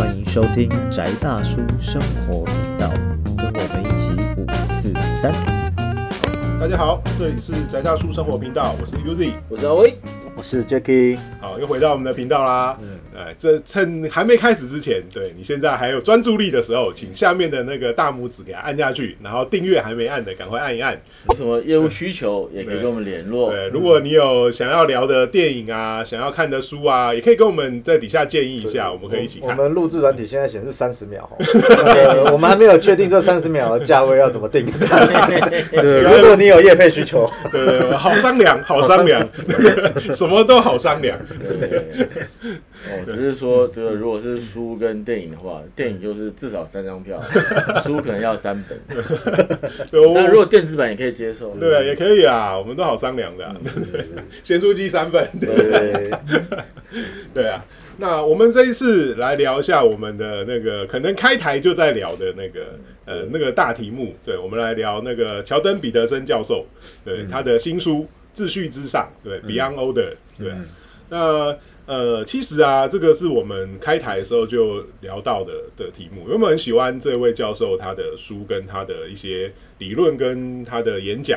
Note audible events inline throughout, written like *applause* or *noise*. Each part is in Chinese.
欢迎收听宅大叔生活频道，跟我们一起五四三。大家好，这里是宅大叔生活频道，我是 Uzi，我是阿威，我是 Jacky。好，又回到我们的频道啦。嗯哎，这趁还没开始之前，对你现在还有专注力的时候，请下面的那个大拇指给它按下去，然后订阅还没按的，赶快按一按。有什么业务需求也可以跟我们联络。对，如果你有想要聊的电影啊，想要看的书啊，也可以跟我们在底下建议一下，我们可以一起看。我们录制软体现在显示三十秒，*laughs* 呃我们还没有确定这三十秒的价位要怎么定。对，如果你有业配需求，对，好商量，好商量，*laughs* 什么都好商量。对，哦，只是说这个如果是书跟电影的话，电影就是至少三张票，*laughs* 书可能要三本。对，我但如果电子版也可以接受。对啊，也可以啊，我们都好商量的啊。咸酥鸡三本，对对，*laughs* 对啊。那我们这一次来聊一下我们的那个可能开台就在聊的那个呃那个大题目，对，我们来聊那个乔登彼得森教授对他的新书《秩序之上》，对，Beyond Order，对啊。那呃，其实啊，这个是我们开台的时候就聊到的的题目，因为我们很喜欢这位教授他的书跟他的一些理论跟他的演讲。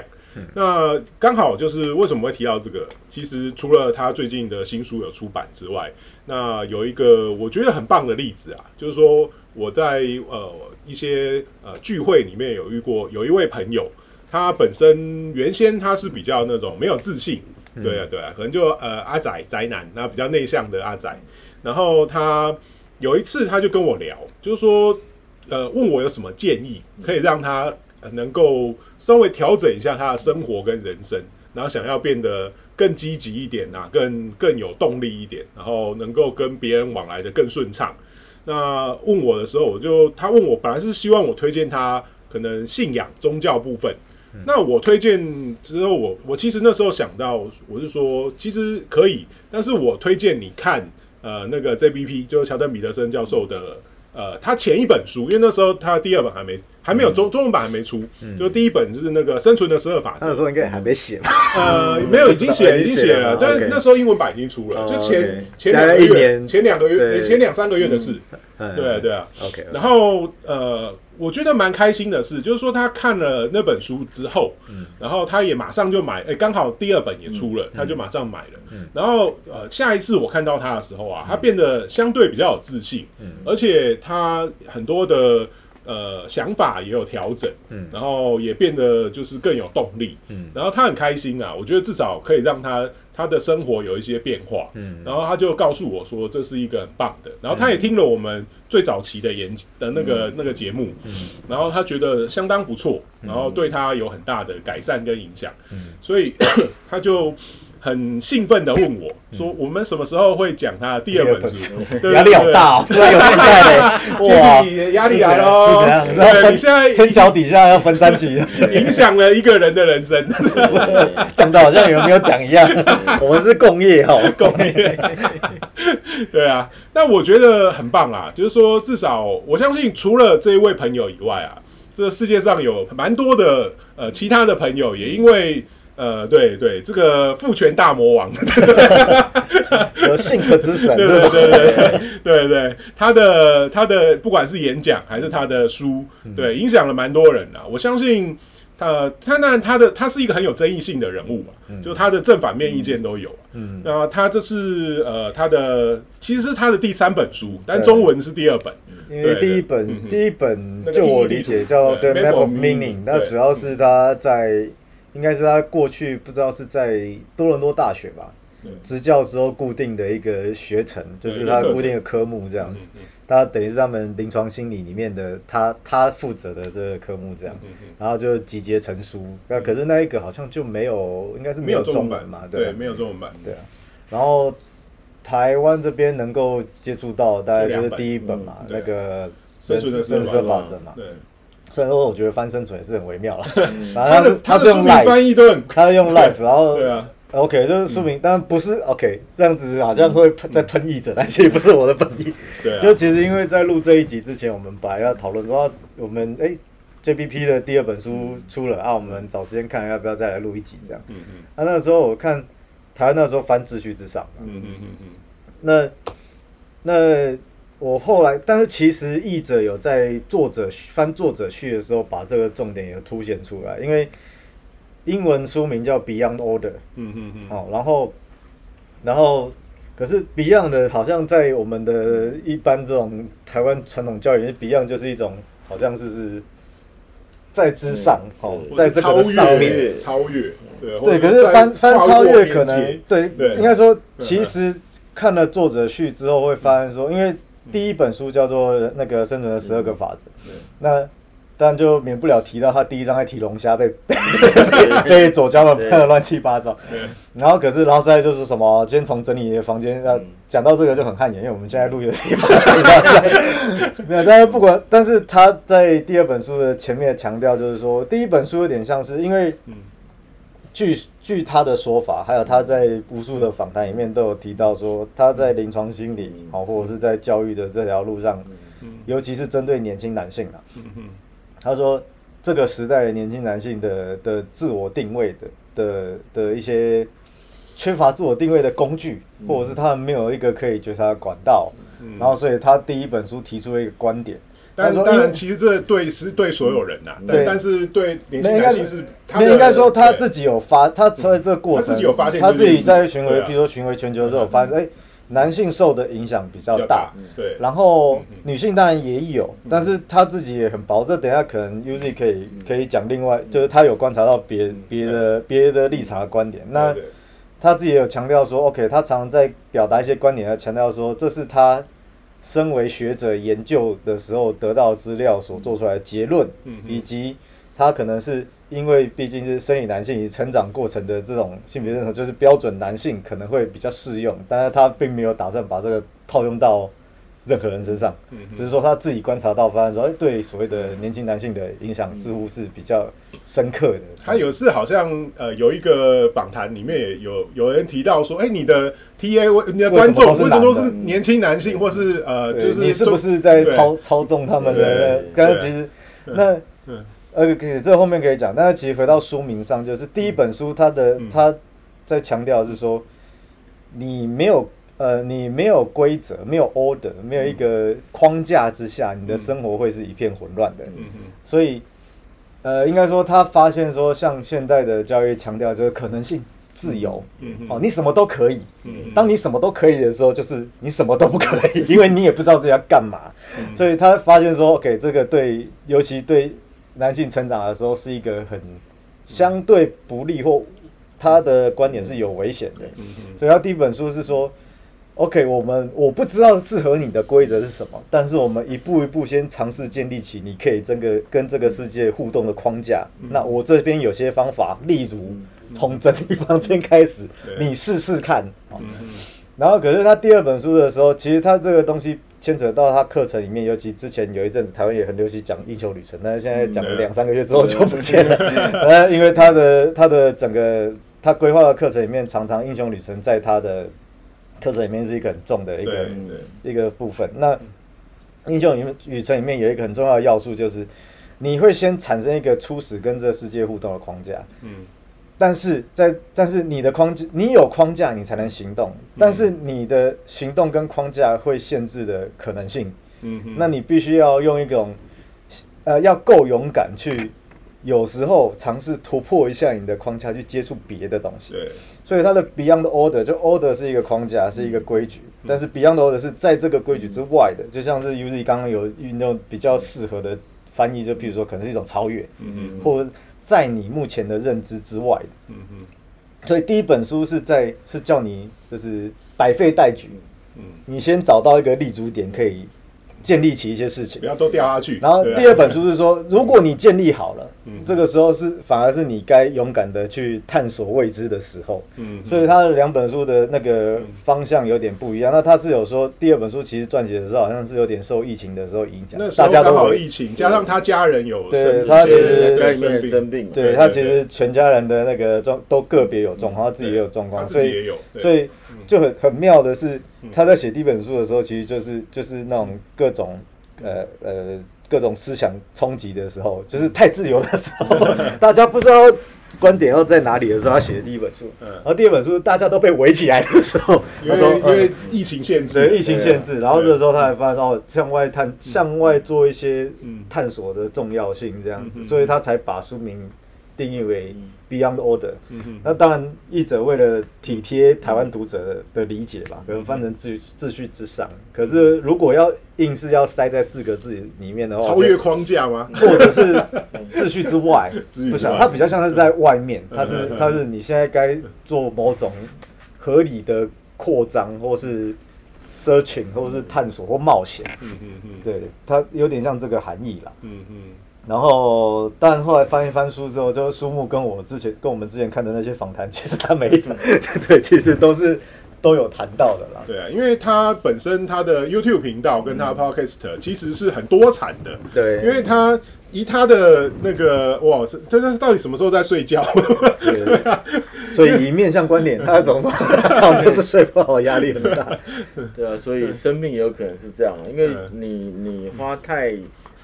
那刚好就是为什么会提到这个？其实除了他最近的新书有出版之外，那有一个我觉得很棒的例子啊，就是说我在呃一些呃聚会里面有遇过有一位朋友，他本身原先他是比较那种没有自信，对啊对啊，可能就呃阿仔宅男，那比较内向的阿仔，然后他有一次他就跟我聊，就是说呃问我有什么建议可以让他能够稍微调整一下他的生活跟人生，然后想要变得更积极一点呐、更更有动力一点，然后能够跟别人往来的更顺畅。那问我的时候，我就他问我，本来是希望我推荐他可能信仰宗教部分。那我推荐之后，我我其实那时候想到，我是说其实可以，但是我推荐你看呃那个 JBP，就是乔丹彼得森教授的呃他前一本书，因为那时候他第二本还没还没有中中文版还没出，就第一本就是那个生存的十二法则。那时。候应该也还没写吧？呃，没有，已经写了，*laughs* 已经写了，但是那时候英文版已经出了，哦就前前两个月，年。前两个月，前两三个月的事。嗯。对啊对啊。，OK，然后呃，我觉得蛮开心的是，就是说他看了那本书之后，然后他也马上就买，哎，刚好第二本也出了，他就马上买了。然后呃，下一次我看到他的时候啊，他变得相对比较有自信，而且他很多的。呃，想法也有调整，嗯。然后也变得就是更有动力，嗯。然后他很开心啊，我觉得至少可以让他他的生活有一些变化，嗯。然后他就告诉我说这是一个很棒的，然后他也听了我们最早期的演的那个、那个节目，然后他觉得相当不错，然后对他有很大的改善跟影响，所以 *coughs* 他就很兴奋的问我说，我们什么时候会讲他的第二本书？对 *laughs* 压力好大哦，突然有期待嘞，*laughs* 哇，压力来喽！*laughs* 是怎样？对，你现在天桥底下要分三级，影响了一个人的人生，讲的好像有人没有讲一样。我们是共业哈，共业。对啊，但我觉得很棒啦，就是说，至少我相信，除了这一位朋友以外啊，这个世界上有蛮多的呃其他的朋友，也因为呃，对对，这个父权大魔王，*laughs* 有性格之神，对对对对对对，他的他的不管是演讲还是他的书，对，影响了蛮多人啊。我相信他他当然他的他是一个很有争议性的人物嘛，就他的正反面意见都有啊。嗯那他这是呃他的其实是他的第三本书，但中文是第二本。因为第一本嗯第一本就我理解叫对对 Map of Meaning，Meaning，那主要是他在应该是他过去不知道是在多伦多大学吧对。执教时候固定的一个学程，就是他固定的科目这样子。他等于是他们临床心理里面的他他负责的这个科目这样。然后就集结成书。那可是那一个好像就没有，应该是没没有有中文版嘛，对，啊。没有中文版。对啊，然后台湾这边能够接触到，大概就是第一本嘛，那个生存的生生存法则嘛。对，虽然说我觉得翻生存也是很微妙了，他 *laughs* 反正他是的他是用的书名翻译都很 *laughs* 他是用 *laughs* life，然后对啊，OK 就是书名，但不是 OK 这样子好像会喷在喷译者，但其实不是我的本意。对啊，就其实因为在录这一集之前，我们本来要讨论说我们哎 JBP 的第二本书出了啊，我们找时间看要不要再来录一集这样。嗯嗯。那，那时候我看台湾那时候翻《秩序之上》嘛，嗯嗯嗯嗯，那那我后来，但是其实译者有在作者翻作者序的时候，把这个重点也凸显出来，因为英文书名叫 Beyond Order，嗯嗯嗯，哦，然后然后可是 Beyond 的好像在我们的一般这种台湾传统教育里，Beyond 就是一种好像是是在之上，哦，在这个上面。越超越，对对，可是翻翻超越可能对，对应该说，嗯其实看了作者序之后会发现说，因为第一本书叫做那个生存的十二个法则，对。那当然就免不了提到他第一章在提龙虾被 *laughs* 被被左交们喷的乱七八糟，对。然后可是然后再就是什么，先从整理房间，那嗯。讲到这个就很汗颜，因为我们现在录音的地方 *laughs* *laughs* 没有，但是不管，但是他在第二本书的前面强调就是说，第一本书有点像是因为嗯。据据他的说法，还有他在无数的访谈里面都有提到说，他在临床心理嗯好，或者是在教育的这条路上，嗯尤其是针对年轻男性啊，他说这个时代的年轻男性的的自我定位的的的一些缺乏自我定位的工具，或者是他们没有一个可以觉察的管道，嗯。然后所以他第一本书提出了一个观点，但他说因为当然，其实这对是对所有人呐，但对。但是对年轻没应该男性是他应该说他自己有发，他在这个过程，他自己有发现他自己这件事。在巡回，对啊。比如说巡回全球之后，发现哎，男性受的影响比较大对，然后女性当然也有，但是他自己也很薄。这等一下可能 Uzi 可以可以讲另外，就是他有观察到别别的别的立场的观点。那他自己也有强调说，OK，他常常在表达一些观点，要强调说这是他身为学者研究的时候得到资料所做出来的结论以及他可能是因为毕竟是生理男性以及成长过程的这种性别认同，就是标准男性可能会比较适用，但是他并没有打算把这个套用到任何人身上，只是说他自己观察到，发现说，哎，对所谓的年轻男性的影响似乎是比较深刻的。他有次好像呃有一个访谈里面也有有人提到说，哎、你的 T A 你的观众为什么都是年轻男性，或是呃就是你是不是在操操纵他们的？对？但是其实那嗯呃，可以这后面可以讲，但是其实回到书名上，就是第一本书它的嗯。它在强调是说，你没有呃你没有规则，没有 order，没有一个框架之下，你的生活会是一片混乱的。嗯嗯所以呃，应该说他发现说，像现在的教育强调就是可能性、自由，嗯嗯哦，你什么都可以。嗯当你什么都可以的时候，就是你什么都不可以，*laughs* 因为你也不知道自己要干嘛。嗯所以他发现说，OK，这个对，尤其对男性成长的时候是一个很相对不利或他的观点是有危险的。嗯嗯所以他第一本书是说，OK，我们我不知道适合你的规则是什么，但是我们一步一步先尝试建立起你可以这个跟这个世界互动的框架。那我这边有些方法，例如从整理房间开始，对你试试看。哦嗯嗯然后，可是他第二本书的时候，其实他这个东西牵扯到他课程里面，尤其之前有一阵子台湾也很流行讲英雄旅程，但是现在讲了嗯两三个月之后就不见了。呃，*laughs* *laughs* 因为他的他的整个他规划的课程里面，常常英雄旅程在他的课程里面是一个很重的一个一个部分。那英雄旅旅程里面有一个很重要的要素，就是你会先产生一个初始跟这个世界互动的框架。嗯但是在但是你的框架，你有框架，你才能行动。但是你的行动跟框架会限制的可能性，嗯嗯，那你必须要用一种呃，要够勇敢去，有时候尝试突破一下你的框架，去接触别的东西。对所以它的 Beyond Order 就 Order 是一个框架，是一个规矩，但是 Beyond Order 是在这个规矩之外的，就像是 Uzi 刚刚有运用比较适合的翻译，就譬如说可能是一种超越，嗯嗯或者在你目前的认知之外的。嗯嗯所以第一本书是在是叫你就是百废待举，嗯，你先找到一个立足点，可以建立起一些事情。不。要都掉下去。然后第二本书是说，如果你建立好了，嗯。这个时候是反而是你该勇敢的去探索未知的时候。嗯。嗯所以他的两本书的那个方向有点不一样。那他是有说，第二本书其实撰写的时候好像是有点受疫情的时候影响，那时大家都好有疫情，加上他家人有对他其实家里面生病。对他其实全家人的那个状都个别有状况，他自己也有状况，所以也有，对。所以就很很妙的是嗯，他在写第一本书的时候，其实就是就是那种各种呃呃各种思想冲击的时候，就是太自由的时候，*laughs* 大家不知道观点要在哪里的时候，他写的第一本书。嗯。然后第二本书大家都被围起来的时候，因他说为因为嗯疫情限制，对疫情限制，然后这时候他才发现哦，向外探向外做一些嗯。探索的重要性这样子，嗯。所以他才把书名定义为 Beyond Order。嗯那当然，译者为了体贴台湾读者的的理解吧，可能翻成秩秩序之上。可是如果要硬是要塞在四个字里面的话，超越框架吗？*laughs* 或者是 *laughs* 秩序之外不想它比较像是在外面，它是它是你现在该做某种合理的扩张，或是 searching，或是探索或冒险，嗯嗯嗯，对，它有点像这个含义啦。嗯嗯然后，但后来翻一翻书之后，就书目跟我之前跟我们之前看的那些访谈，其实他每一本对，其实都是都有谈到的啦。对啊，因为他本身他的 YouTube 频道跟他的 Podcast 其实是很多产的，对因为他以他的那个哇，是他他到底什么时候在睡觉？对对 *laughs* 所以以面向观点，他总说就是睡不好，压力很大。对啊，所以生命也有可能是这样，因为嗯你你花太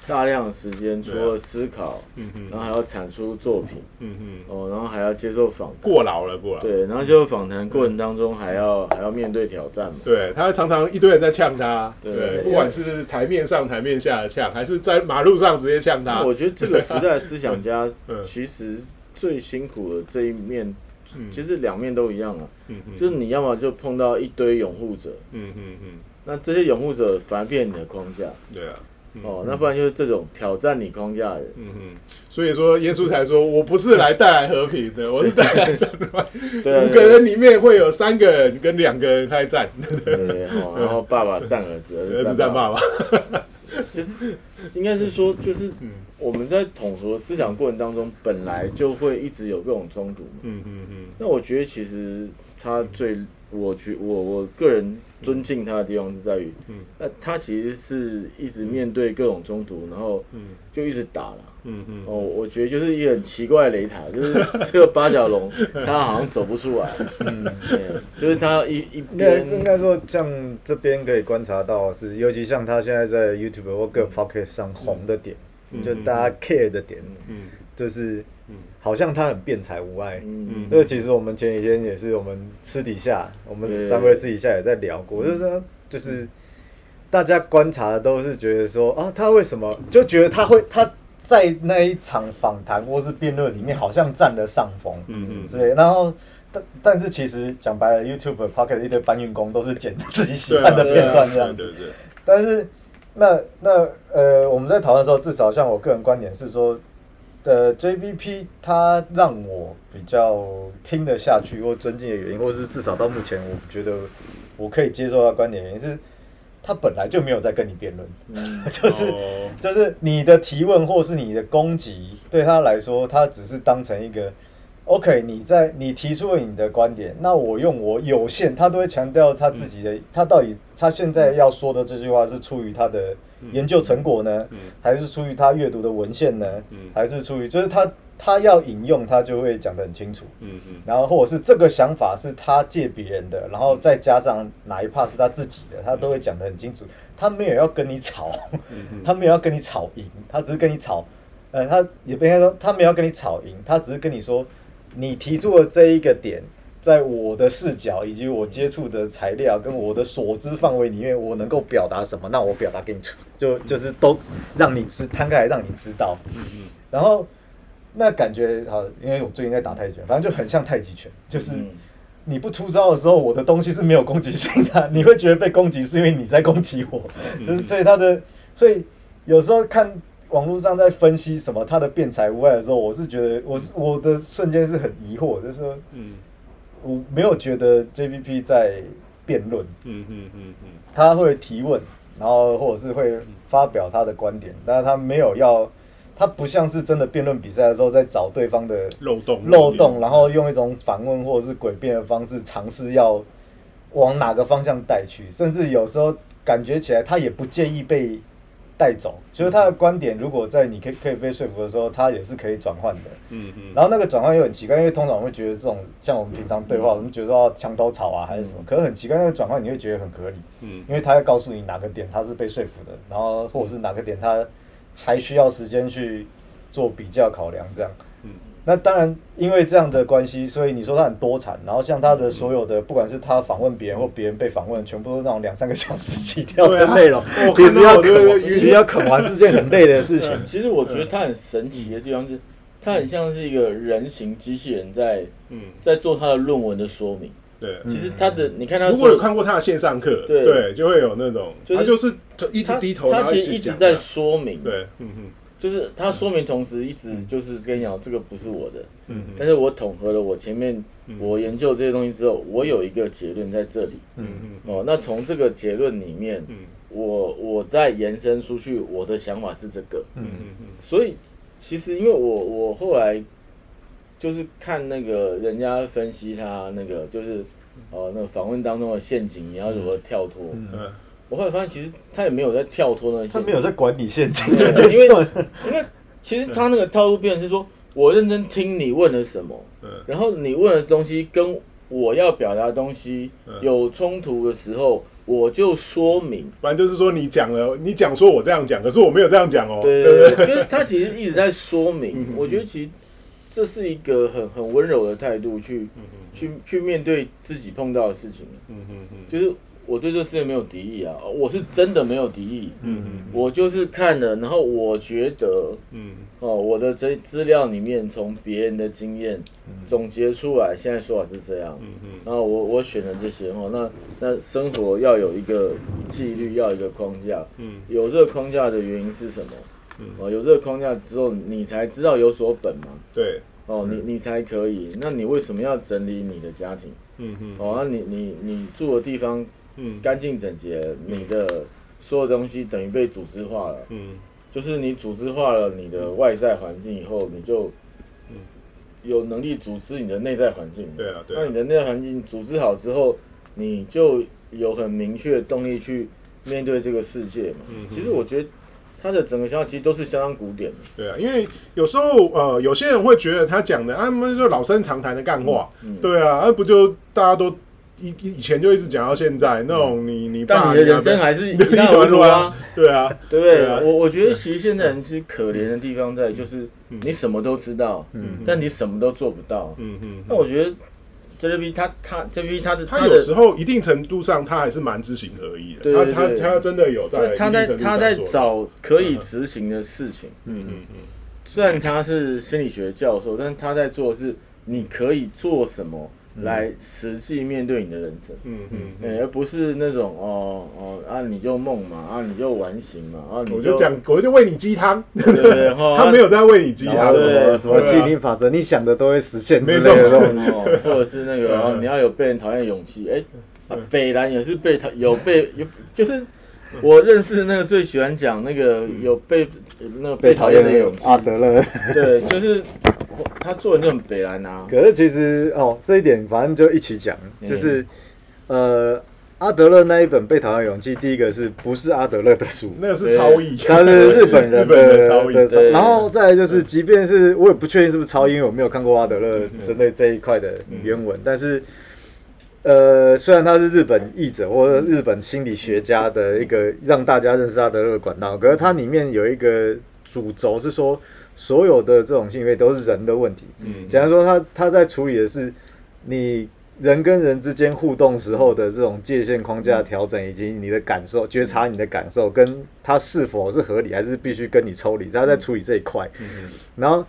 大量的时间，除了思考，嗯哼。然后还要产出作品，嗯嗯，哦，然后还要接受访谈，过劳了，过劳。对，然后接受访谈过程当中还要还要面对挑战嘛，对他常常一堆人在呛他，对对，不管是台面上、台面下的呛，还是在马路上直接呛他。我觉得这个时代的思想家 *laughs* 嗯。其实最辛苦的这一面，嗯。其实两面都一样啊，嗯嗯就是你要么就碰到一堆拥护者，嗯嗯嗯，那这些拥护者反而变你的框架，对啊，嗯哦，那不然就是这种挑战你框架的人。嗯哼，所以说耶稣才说我不是来带来和平的，我是带来战乱。*laughs* 五个人里面会有三个人跟两个人开战，对对 *laughs* 然后爸爸战儿子，儿儿子子战爸爸。*laughs* 就是应该是说，就是嗯我们在统合思想过程当中，本来就会一直有各种冲突嘛。嗯嗯嗯那我觉得其实他最，我觉我我个人尊敬他的地方是在于，嗯那他其实是一直面对各种冲突，然后嗯就一直打了。嗯嗯哦，我觉得就是一个很奇怪的擂台，就是 *laughs* 这个八角龙，*laughs* 他好像走不出来。嗯，对，就是他一一应该应该说，像这边可以观察到是，尤其像他现在在 YouTube 或各 Pocket 上红的点，嗯就大家 care 的点，嗯就是嗯好像他很辩才无碍。嗯这个其实我们前几天也是我们私底下，我们三位私底下也在聊过，就是说就是大家观察的都是觉得说啊，他为什么就觉得他会他在那一场访谈或是辩论里面好像占了上风，嗯嗯之类，然后。但但是其实讲白了，YouTube、Pocket 一堆搬运工都是剪自己喜欢的片段这样子。对对对，但是那那呃，我们在讨论的时候，至少像我个人观点是说，呃，JBP 他让我比较听得下去或尊敬的原因，或是至少到目前我觉得我可以接受他观点的原因是，他本来就没有在跟你辩论，嗯 *laughs* 就是、哦就是你的提问或是你的攻击，对他来说，他只是当成一个。OK，你在你提出了你的观点，那我用我有限，他都会强调他自己的，他到底他现在要说的这句话是出于他的研究成果呢，嗯。还是出于他阅读的文献呢，嗯。还是出于就是他他要引用，他就会讲得很清楚，嗯嗯。然后或者是这个想法是他借别人的，然后再加上哪一 part 是他自己的，他都会讲得很清楚。他没有要跟你吵，嗯。他没有要跟你吵赢，他只是跟你吵，呃，他也不应该说他没有要跟你吵赢，他只是跟你说，你提出的这一个点，在我的视角以及我接触的材料跟我的所知范围里面，我能够表达什么，那我表达给你出，就就是都让你知摊开来让你知道，嗯嗯然后那感觉好，因为我最近在打太极拳，反正就很像太极拳，就是嗯。你不出招的时候，我的东西是没有攻击性的，你会觉得被攻击是因为你在攻击我，就是所以他的，所以有时候看网络上在分析什么他的辩才无碍的时候，我是觉得我是我的瞬间是很疑惑，就是说嗯。我没有觉得 JPP 在辩论，嗯嗯嗯嗯。他会提问，然后或者是会发表他的观点，但是他没有要，他不像是真的辩论比赛的时候在找对方的漏洞漏洞，然后用一种反问或者是诡辩的方式尝试要往哪个方向带去，甚至有时候感觉起来他也不介意被带走，就是他的观点如果在你可以可以被说服的时候，他也是可以转换的。嗯嗯，然后那个转换又很奇怪，因为通常我们会觉得这种像我们平常对话，我们觉得说要墙头草啊还是什么，可是很奇怪，那个转换你会觉得很合理，嗯因为他要告诉你哪个点他是被说服的，然后或者是哪个点他还需要时间去做比较考量这样。嗯那当然，因为这样的关系，所以你说他很多产，然后像他的所有的，不管是他访问别人或别人被访问，全部都是那种两三个小时起跳的内容我，*laughs* 其实要其实要啃完是件很累的事情。其实我觉得他很神奇的地方是，他很像是一个人形机器人在嗯，在做他的论文的说明。对。其实他的，你看他如果有看过他的线上课，对。对，就会有那种，就是他就是一直他低头，他其实一直在说明，对，嗯嗯就是他说明同时一直就是跟你讲这个不是我的，但是我统合了我前面嗯。我研究这些东西之后，我有一个结论在这里。嗯嗯哦，那从这个结论里面，嗯。我我再延伸出去，我的想法是这个。嗯嗯所以其实因为我我后来就是看那个人家分析他那个就是呃那个访问当中的陷阱，你要如何跳脱？嗯。嗯，我后来发现其实他也没有在跳脱那些他没有在管理陷阱对这件因为。*laughs* 因为其实他那个套路变成是说，我认真听你问了什么，嗯然后你问的东西跟我要表达的东西嗯有冲突的时候，我就说明。反正就是说你讲了，你讲说我这样讲，可是我没有这样讲哦，对对对对，就是他其实一直在说明嗯。我觉得其实这是一个很很温柔的态度去去去面对自己碰到的事情。嗯嗯嗯就是我对这世界没有敌意啊，我是真的没有敌意。嗯嗯我就是看了，然后我觉得嗯哦，我的这资料里面从别人的经验总结出来，现在说法是这样。嗯嗯然后我我选了这些哦，那那生活要有一个纪律，要一个框架。嗯有这个框架的原因是什么？嗯哦，有这个框架之后，你才知道有所本嘛。对，哦，你你才可以。那你为什么要整理你的家庭？嗯嗯哦，那你你你住的地方嗯干净整洁，你的所有东西等于被组织化了。嗯就是你组织化了你的外在环境以后，你就有能力组织你的内在环境。对啊对啊那你的内在环境组织好之后，你就有很明确的动力去面对这个世界嘛。嗯其实我觉得他的整个想法其实都是相当古典的。对啊，因为有时候呃，有些人会觉得他讲的啊，他们就老生常谈的干话，嗯对啊，那不就大家都以以以前就一直讲到现在那种你你爸但你的人生还是 *laughs* 一伯样而如啊，，对啊，*laughs* 对不对？对啊我我觉得其实现在人其实可怜的地方在于就是你什么都知道，嗯但你什么都做不到。嗯嗯，那我觉得 JLP 他他 JLP 他的他的有时候一定程度上他还是蛮知行合一的，他他他真的有在他在他在找可以执行的事情。嗯嗯嗯，虽然他是心理学教授，但是他在做的是你可以做什么来实际面对你的人生，嗯嗯嗯，欸而不是那种哦哦啊你就梦嘛啊你就完形嘛啊你我就讲，我就喂你鸡汤，对对 *laughs* 他没有在喂你鸡汤，什对么什么吸引力法则，你想的都会实现之类没错。的或者是那个哦你要有被人讨厌的勇气，哎，啊北兰也是被讨有被有就是。*laughs* 我认识那个最喜欢讲那个有被那个被讨厌的勇气，阿德勒。*laughs* 对，就是他做人就很北兰啊，可是其实哦，这一点反正就一起讲，嗯。就是呃，阿德勒那一本《被讨厌的勇气》，第一个是不是阿德勒的书？那个是超译，*laughs* 他是日本人日本超译然后再来就是，即便是我也不确定是不是超英，因为我没有看过阿德勒针对这一块的原文，但是呃，虽然他是日本译者或者日本心理学家的一个让大家认识他的那个管道，可是它里面有一个主轴是说，所有的这种性别都是人的问题。嗯假如说他他在处理的是你人跟人之间互动时候的这种界限框架调整，以及你的感受、觉察你的感受，跟他是否是合理，还是必须跟你抽离，他在处理这一块。然后，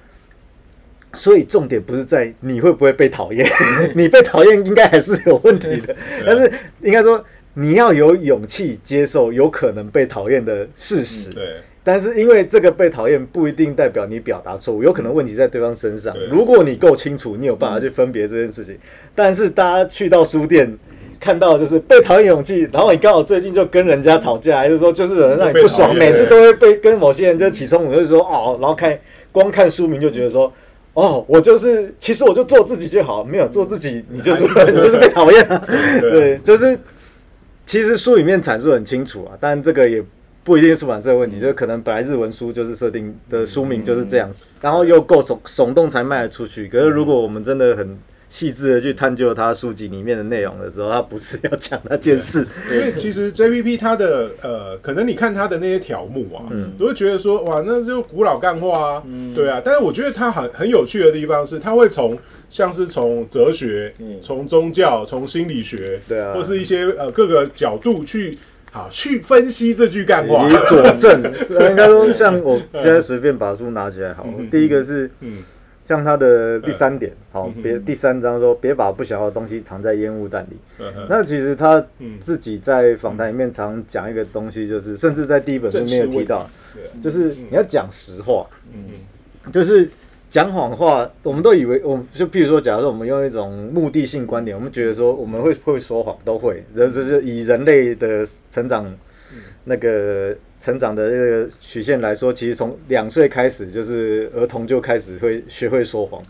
所以重点不是在你会不会被讨厌，你被讨厌应该还是有问题的，但是应该说你要有勇气接受有可能被讨厌的事实。对，但是因为这个被讨厌不一定代表你表达错误，有可能问题在对方身上对。如果你够清楚，你有办法去分别这件事情。但是大家去到书店看到就是被讨厌勇气，然后你刚好最近就跟人家吵架，还是说就是有人让你不爽，每次都会被跟某些人就起冲突，就是说哦，然后看光看书名就觉得说。哦，我就是，其实我就做自己就好，没有做自己，你就是你就是被讨厌啊。对，就是其实书里面阐述很清楚啊，但这个也不一定是出版社的问题，就是可能本来日文书就是设定的书名就是这样子，然后又够耸耸动才卖得出去。可是如果我们真的很细致的去探究他书籍里面的内容的时候，他不是要讲那件事。因为其实 JPP 他的呃，可能你看他的那些条目啊，嗯。都会觉得说哇，那就古老干话啊，嗯。对啊。但是我觉得他很很有趣的地方是，他会从像是从哲学、嗯。从宗教、从心理学，对啊。或是一些呃各个角度去好 *laughs* 去分析这句干话。以。佐证，是 *laughs* 应该说像我现在随便把书拿起来好第一个是嗯像他的第三点，好嗯，别第三章说别把不想要的东西藏在烟雾弹里。嗯那其实他嗯。自己在访谈里面常讲一个东西，就是甚至在第一本书里面有提到，就是你要讲实话，嗯。就是讲谎话，我们都以为，我们就譬如说，假如说我们用一种目的性观点，我们觉得说我们会会说谎，都会，人就是以人类的成长那个成长的这个曲线来说，其实从两岁开始，就是儿童就开始会学会说谎，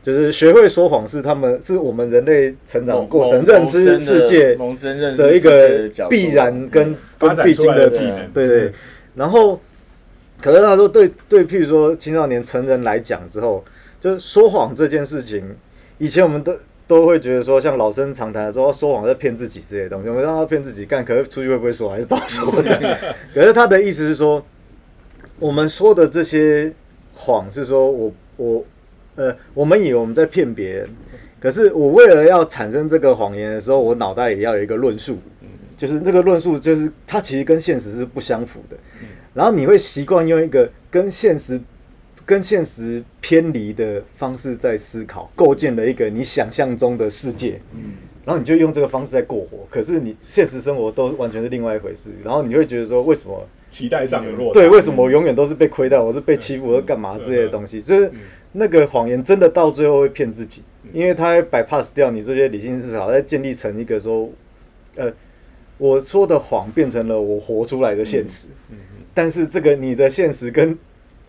就是学会说谎是他们是我们人类成长过程认知世界萌生认识的一个必然跟发展跟必经的的技能对对。然后，可是他说对对，譬如说青少年成人来讲之后，就是说谎这件事情，以前我们都都会觉得说，像老生常谈的说说谎在骗自己之类的东西，我们让他骗自己干，可是出去会不会说，还是照说的。*laughs* 可是他的意思是说，我们说的这些谎是说我我呃，我们以为我们在骗别人，可是我为了要产生这个谎言的时候，我脑袋也要有一个论述，就是这个论述就是它其实跟现实是不相符的，然后你会习惯用一个跟现实跟现实偏离的方式在思考，构建了一个你想象中的世界，嗯。然后你就用这个方式在过活，可是你现实生活都完全是另外一回事，然后你会觉得说为什么？期待上有落差。对，为什么我永远都是被亏待，我是被欺负，我是干嘛之类的东西？就是那个谎言真的到最后会骗自己，因为它会 bypass 掉你这些理性思考，再建立成一个说，呃，我说的谎变成了我活出来的现实，嗯。但是这个你的现实跟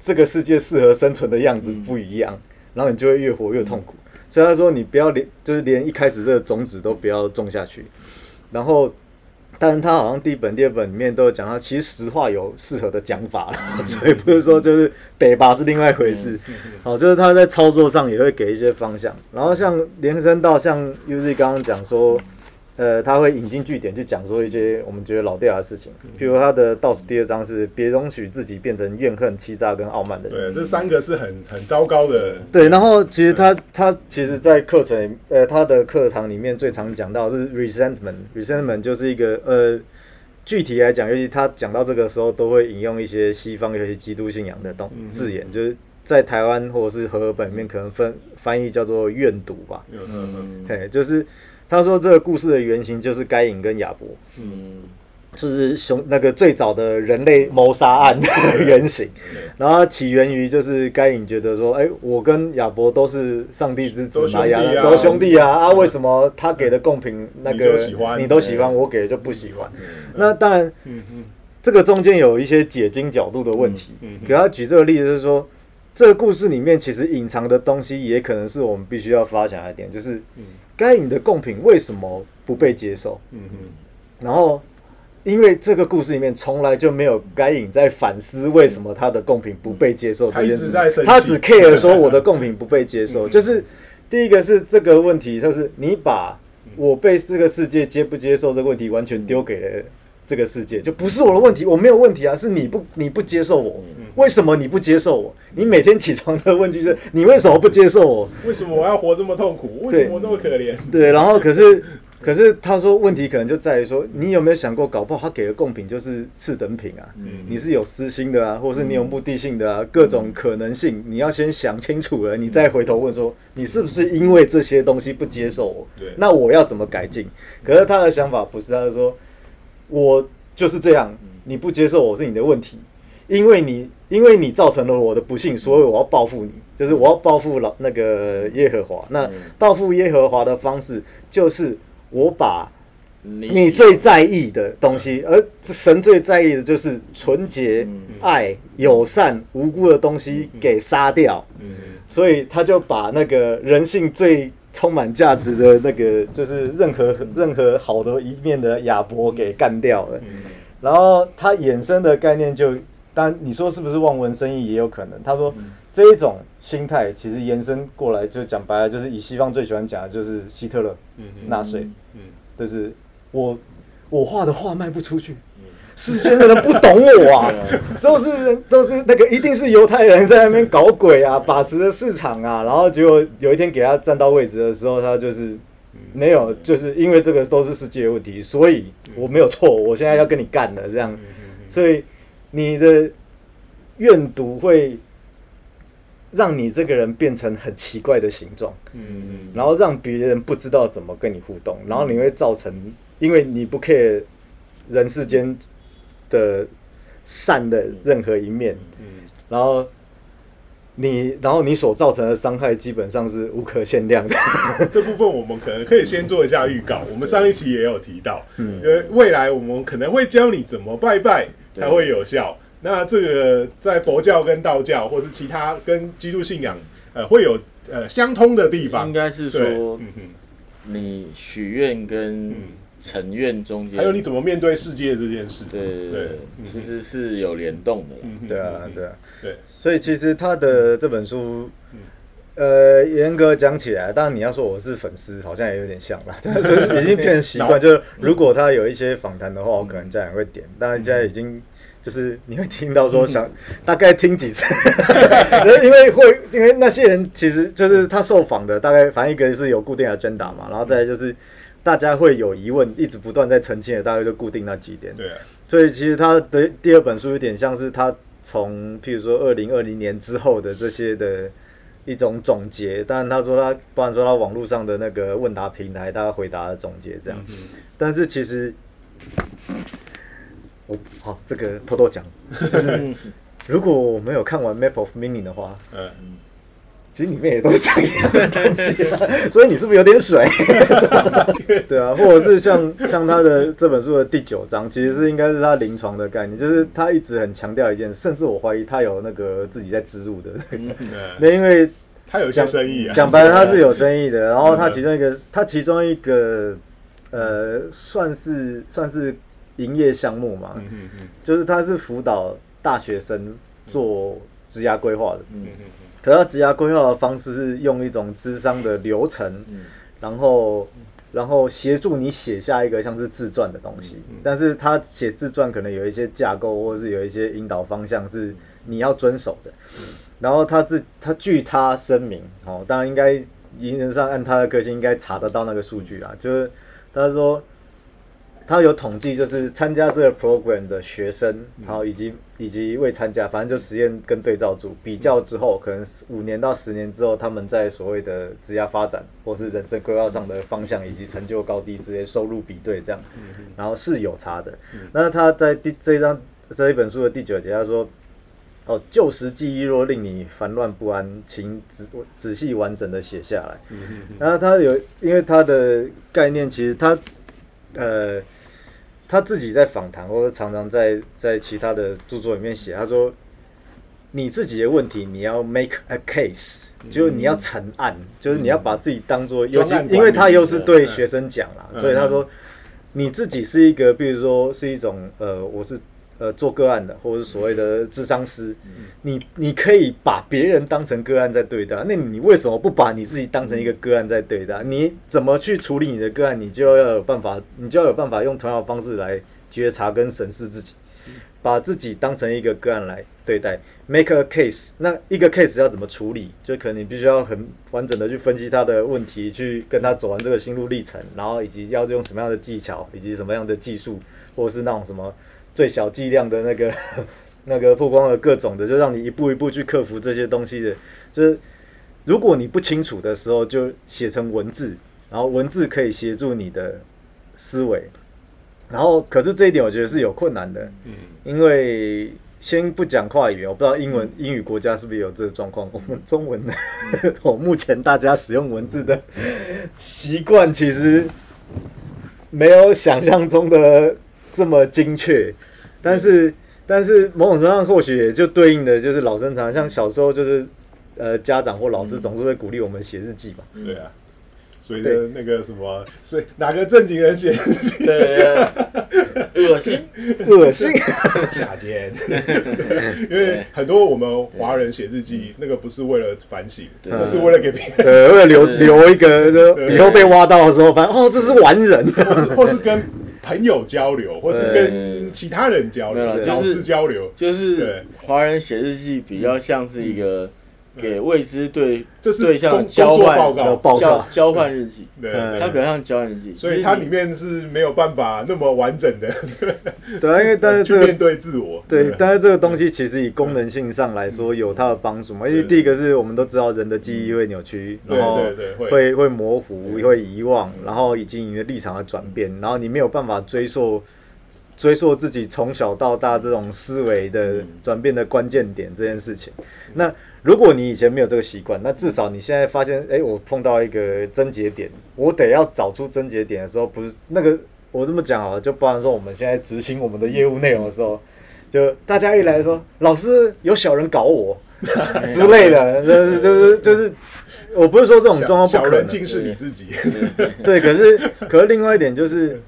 这个世界适合生存的样子不一样，然后你就会越活越痛苦。所以他说你不要连就是连一开始这个种子都不要种下去，然后。但是他好像第一本、第二本里面都有讲到，其实实话有适合的讲法了，所以不是说就是北吧是另外一回事。好，就是他在操作上也会给一些方向，然后像延伸到像 Uzi 刚刚讲说，呃，他会引经据典去讲说一些我们觉得老掉牙的事情，譬如他的倒数第二章是别容许自己变成怨恨、欺诈跟傲慢的人。对，这三个是很很糟糕的。对，然后其实他他其实，在课程呃他的课堂里面最常讲到是 resentment，resentment 就是一个呃具体来讲，尤其他讲到这个时候，都会引用一些西方有些基督信仰的东嗯。字眼，就是在台湾或者是和合本里面可能分翻译叫做怨毒吧，嗯嗯嗯。嘿，就是他说这个故事的原型就是该隐跟亚伯，嗯，就是熊那个最早的人类谋杀案的原型，然后起源于就是该隐觉得说，哎、我跟亚伯都是上帝之子嘛，亚都兄弟啊，啊，为什么他给的贡品那你个你都喜欢，我给的就不喜欢？嗯。那当然，嗯嗯。这个中间有一些解经角度的问题。嗯嗯。嗯。给他举这个例子是说，这个故事里面其实隐藏的东西，也可能是我们必须要发想的点，就是嗯该隐的贡品为什么不被接受？嗯嗯然后，因为这个故事里面从来就没有该隐在反思为什么他的贡品不被接受这件事，他只 care 说我的贡品不被接受。*laughs* 就是第一个是这个问题，就是你把我被这个世界接不接受这个问题完全丢给了这个世界，就不是我的问题，我没有问题啊，是你不你不接受我，为什么你不接受我？你每天起床的问句是你为什么不接受我？为什么我要活这么痛苦？为什么我那么可怜？对，然后可是可是他说问题可能就在于说，你有没有想过，搞不好他给的贡品就是次等品啊，嗯你是有私心的啊，或是你有目的性的啊，各种可能性，你要先想清楚了，你再回头问说，你是不是因为这些东西不接受我对？那我要怎么改进？可是他的想法不是，他是说我就是这样，你不接受我是你的问题。因为你因为你造成了我的不幸，所以我要报复你，就是我要报复老那个耶和华。那报复耶和华的方式就是我把你你最在意的东西，而神最在意的就是纯洁、爱、友善、无辜的东西给杀掉。嗯。所以他就把那个人性最充满价值的那个，就是任何任何好的一面的亚伯给干掉了。然后他衍生的概念就当然你说是不是望文生义也有可能。他说这一种心态其实延伸过来，就讲白了，就是以西方最喜欢讲的就是希特勒嗯纳粹，嗯。就是我我画的画卖不出去。世间的人不懂我啊，*laughs* 都是人都是那个，一定是犹太人在那边搞鬼啊，*laughs* 把持着市场啊，然后结果有一天给他站到位置的时候，他就是没有，就是因为这个都是世界问题，所以我没有错，我现在要跟你干了这样，所以你的怨毒会让你这个人变成很奇怪的形状，嗯嗯然后让别人不知道怎么跟你互动，然后你会造成，因为你不 care 人世间的善的任何一面，嗯然后你，然后你所造成的伤害基本上是无可限量的。*laughs* 这部分我们可能可以先做一下预告。我们上一期也有提到，嗯因为未来我们可能会教你怎么拜拜才会有效。那这个在佛教跟道教，或是其他跟基督信仰，呃，会有呃相通的地方。应该是说嗯哼，你许愿跟嗯。成愿中间，还有你怎么面对世界这件事。对对对其实是有联动的。嗯对啊对啊，对，所以其实他的这本书嗯，呃，严格讲起来，当然你要说我是粉丝，好像也有点像啦，*laughs* 但是已经变成习惯。就是如果他有一些访谈的话，我可能这样也会点，但是现在已经。就是你会听到说想大概听几次，*laughs* 因为会因为那些人其实就是他受访的，大概反正一个是有固定的 agenda 嘛，然后再来就是大家会有疑问，一直不断在澄清的，大概就固定那几点。对啊，所以其实他的第二本书有点像是他从譬如说二零二零年之后的这些的一种总结。当然他说他，不然说他网络上的那个问答平台，大家回答的总结这样。嗯但是其实，我好这个偷偷讲，就是嗯如果我没有看完 Map of Meaning 的话，嗯，其实里面也都是一样的东西啊，所以你是不是有点水？*laughs* 对啊，或者是像像他的这本书的第九章，其实是应该是他临床的概念，就是他一直很强调一件，甚至我怀疑他有那个自己在植入的，嗯 *laughs* 那因为他有一些生意啊，讲白了他是有生意的，然后他其中一个他其中一个呃算是算是营业项目嘛，嗯嗯嗯。就是他是辅导大学生做职涯规划的，嗯嗯可是他职涯规划的方式是用一种智商的流程，嗯。然后然后协助你写下一个像是自传的东西，但是他写自传可能有一些架构或是有一些引导方向是你要遵守的。然后他自他据他声明哦，当然应该原则上按他的个性应该查得到那个数据啊，就是他说他有统计，就是参加这个 program 的学生，然后以及以及未参加，反正就实验跟对照组比较之后，可能五年到十年之后，他们在所谓的职业发展或是人生规划上的方向以及成就高低之类收入比对这样，然后是有差的。那他在第这一章这一本书的第九节，他说。哦，旧时记忆若令你烦乱不安，请仔仔细完整的写下来。嗯然后他有，因为他的概念其实他，呃，他自己在访谈或者常常在在其他的著作里面写，他说，你自己的问题你要 make a case，就是你要成案，就是你要把自己当做，尤其因为他又是对嗯。学生讲啦，嗯。所以他说你自己是一个，比如说是一种呃，我是。呃，做个案的，或者是所谓的智商师，你你可以把别人当成个案在对待，那你为什么不把你自己当成一个个案在对待？你怎么去处理你的个案，你就要有办法，你就要有办法用同样的方式来觉察跟审视自己，把自己当成一个个案来对待，make a case。那一个 case 要怎么处理？就可能你必须要很完整的去分析他的问题，去跟他走完这个心路历程，然后以及要用什么样的技巧，以及什么样的技术，或者是那种什么。最小剂量的那个 *laughs* 那个曝光的各种的，就让你一步一步去克服这些东西的。就是如果你不清楚的时候，就写成文字，然后文字可以协助你的思维。然后，可是这一点我觉得是有困难的，嗯因为先不讲跨语言，我不知道英文英语国家是不是有这个状况。我们中文的，*laughs* 我目前大家使用文字的习惯其实没有想象中的。这么精确，但是但是某种程度上或许也就对应的就是老生常像小时候就是呃家长或老师总是会鼓励我们写日记嘛，对啊，随着那个什么，是哪个正经人写日记？对，*laughs* 恶心，恶心。*laughs* 下贱。*laughs* 因为很多我们华人写日记，那个不是为了反省，那是为了给别人，呃，为了留留一个，就以后被挖到的时候，反正哦，这是完人。或是或是跟朋友交流，或是跟其他人交流，老就是师交流，就是对。华人写日记比较像是一个给未知对这是对象交换的报交告，交换日记，对嗯。它比较像交换日记，所以它里面面是没有办法那么完整的。对啊，因为 *laughs* 但是这个对自我。对，但是这个东西其实以功能性上来说有它的帮助嘛。因为第一个是我们都知道人的记忆会扭曲，然后会。会模糊，会遗忘，然后以及你的立场的转变，然后你没有办法追溯追溯自己从小到大这种思维的转变的关键点这件事情。那如果你以前没有这个习惯，那至少你现在发现，哎，我碰到一个症结点，我得要找出症结点的时候，不是那个我这么讲好了，就不然说我们现在执行我们的业务内容的时候，就大家一来说，老师有小人搞我之类的，就是就是就是，我不是说这种状况不小可能，人竟是你自己，对，可是可是另外一点就是，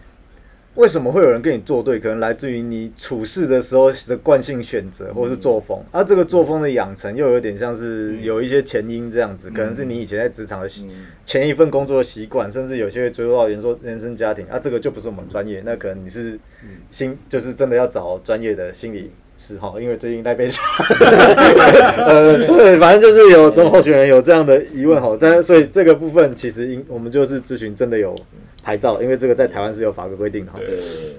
为什么会有人跟你作对？可能来自于你处事的时候的惯性选择或是作风，啊，这个作风的养成又有点像是有一些前因这样子，可能是你以前在职场的习前一份工作的习惯，甚至有些会追溯到原说原生家庭啊，这个就不是我们专业，那可能你是心就是真的要找专业的心理。师哈，因为最近在被查，呃，对，反正就是有中候选人有这样的疑问哈，但是所以这个部分其实应我们就是咨询真的有牌照，因为这个在台湾是有法规规定的哈。对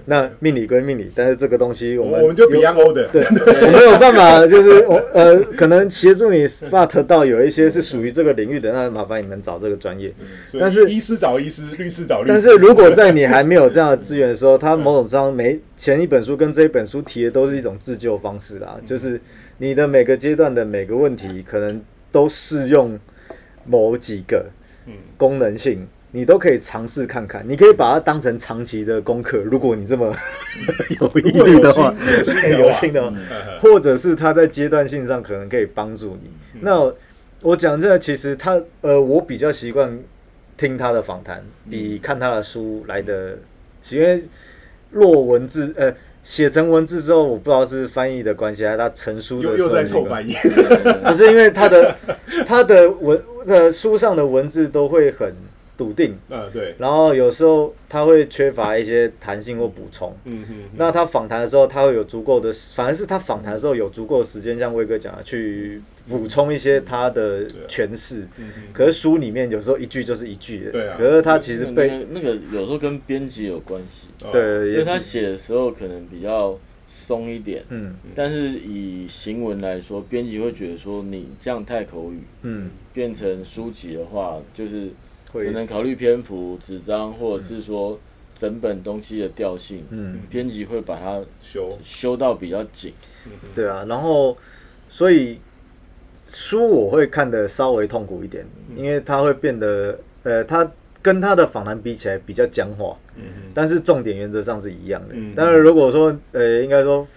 那命理归命理，但是这个东西我们我们就有 Beyond O 的，对，我没有办法，就是我呃，可能协助你 spot 到有一些是属于这个领域的，那麻烦你们找这个专业。但是医师找医师，律师找律师。但是如果在你还没有这样的资源的时候，他某种上每前一本书跟这一本书提的都是一种自救方式啦，就是你的每个阶段的每个问题，可能都适用某几个嗯功能性，你都可以尝试看看。你可以把它当成长期的功课，如果你这么 *laughs* 有毅力的话，有心的或者是他在阶段性上可能可以帮助你。那我讲这个，其实他呃，我比较习惯听他的访谈，比看他的书来的，因为落文字呃写成文字之后，我不知道是翻译的关系，还是他成书的又又在凑翻译，*laughs* 不是因为他的他的文呃书上的文字都会很笃定，嗯，对，然后有时候他会缺乏一些弹性或补充。嗯嗯，那他访谈的时候，他会有足够的，反而是他访谈的时候有足够的时间，像威哥讲的，去补充一些他的诠释。嗯哼可是书里面有时候一句就是一句。的，对啊。可是他其实被个那个有时候跟编辑有关系，哦。对，也就是他是。写的时候可能比较松一点，嗯。但是以行文来说，编辑会觉得说你这样太口语，嗯。变成书籍的话，就是可能考虑篇幅、纸张，或者是说整本东西的调性，嗯编辑会把它修，修到比较紧。对啊，然后所以书我会看的稍微痛苦一点，因为它会变得呃，它跟它的访谈比起来比较僵化，嗯但是重点原则上是一样的嗯。但是如果说呃，应该说，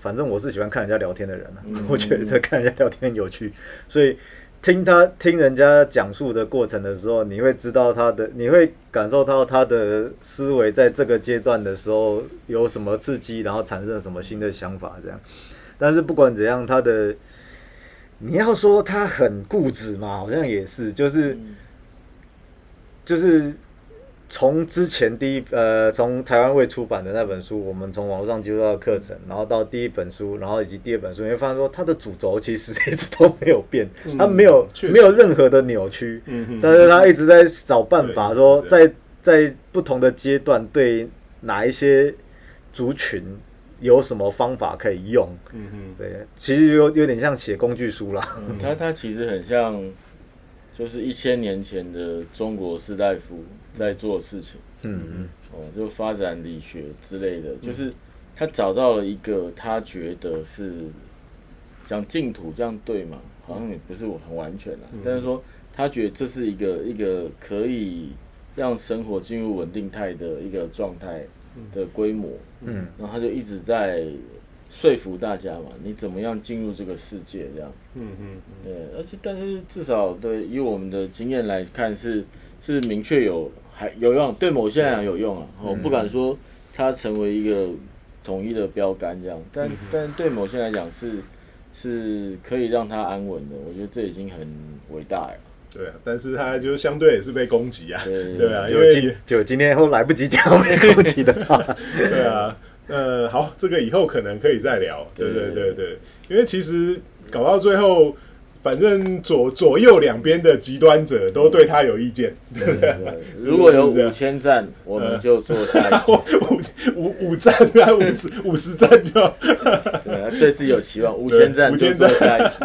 反正我是喜欢看人家聊天的人啊，嗯 *laughs* 我觉得看人家聊天很有趣，所以听他听人家讲述的过程的时候，你会知道他的，你会感受到他的思维在这个阶段的时候有什么刺激，然后产生了什么新的想法这样。但是不管怎样，他的你要说他很固执嘛，好像也是，就是。就是从之前第一呃，从台湾未出版的那本书，我们从网络上接触到的课程，然后到第一本书，然后以及第二本书，你会发现说它的主轴其实一直都没有变，它没有嗯没有任何的扭曲，但是它一直在找办法对说在在不同的阶段对哪一些族群有什么方法可以用。嗯嗯，对，其实有有点像写工具书啦。嗯，他他其实很像，就是一千年前的中国士大夫在做的事情。嗯嗯哦，就发展理学之类的，就是他找到了一个他觉得是讲净土这样对吗？好像也不是我很完全啊，但是说他觉得这是一个一个可以让生活进入稳定态的一个状态的规模，嗯然后他就一直在说服大家嘛，你怎么样进入这个世界这样。嗯嗯对，而且但是至少对以我们的经验来看是是明确有还有用，对某些人有用啊。我不敢说它成为一个统一的标杆这样，但但对某些人来讲是是可以让他安稳的。我觉得这已经很伟大了。对啊，但是他就相对也是被攻击啊，对对啊，因就今为就今天后来不及讲被攻击的话，*laughs* 对啊，呃，好，这个以后可能可以再聊，对对对对，因为其实搞到最后，反正左左右两边的极端者都对他有意见，对不对？对如果有 *laughs* 五千赞，我们就做下一次。*laughs* 五五五站啊，五十 *laughs* 五十站就，对，对自己有期望，五千赞就5000做赞下一次。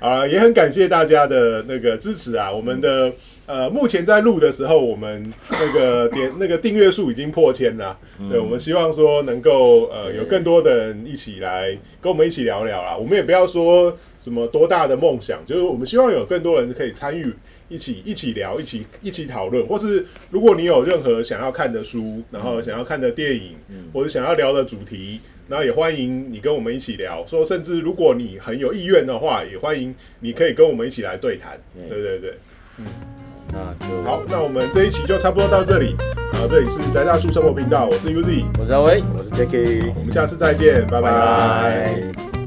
啊，也很感谢大家的那个支持啊！我们的呃，目前在录的时候，我们那个点那个订阅数已经破千了。对，我们希望说能够呃有更多的人一起来跟我们一起聊聊啦。我们也不要说什么多大的梦想，就是我们希望有更多人可以参与。一起一起聊，一起一起讨论，或是如果你有任何想要看的书，然后想要看的电影，或者想要聊的主题，然后也欢迎你跟我们一起聊。说甚至如果你很有意愿的话，也欢迎你可以跟我们一起来对谈。对对对对，那就好，那我们这一期就差不多到这里。然后这里是宅大叔生活频道，我是 Uzi，我是阿威。我是 Jacky，我们下次再见，拜拜拜拜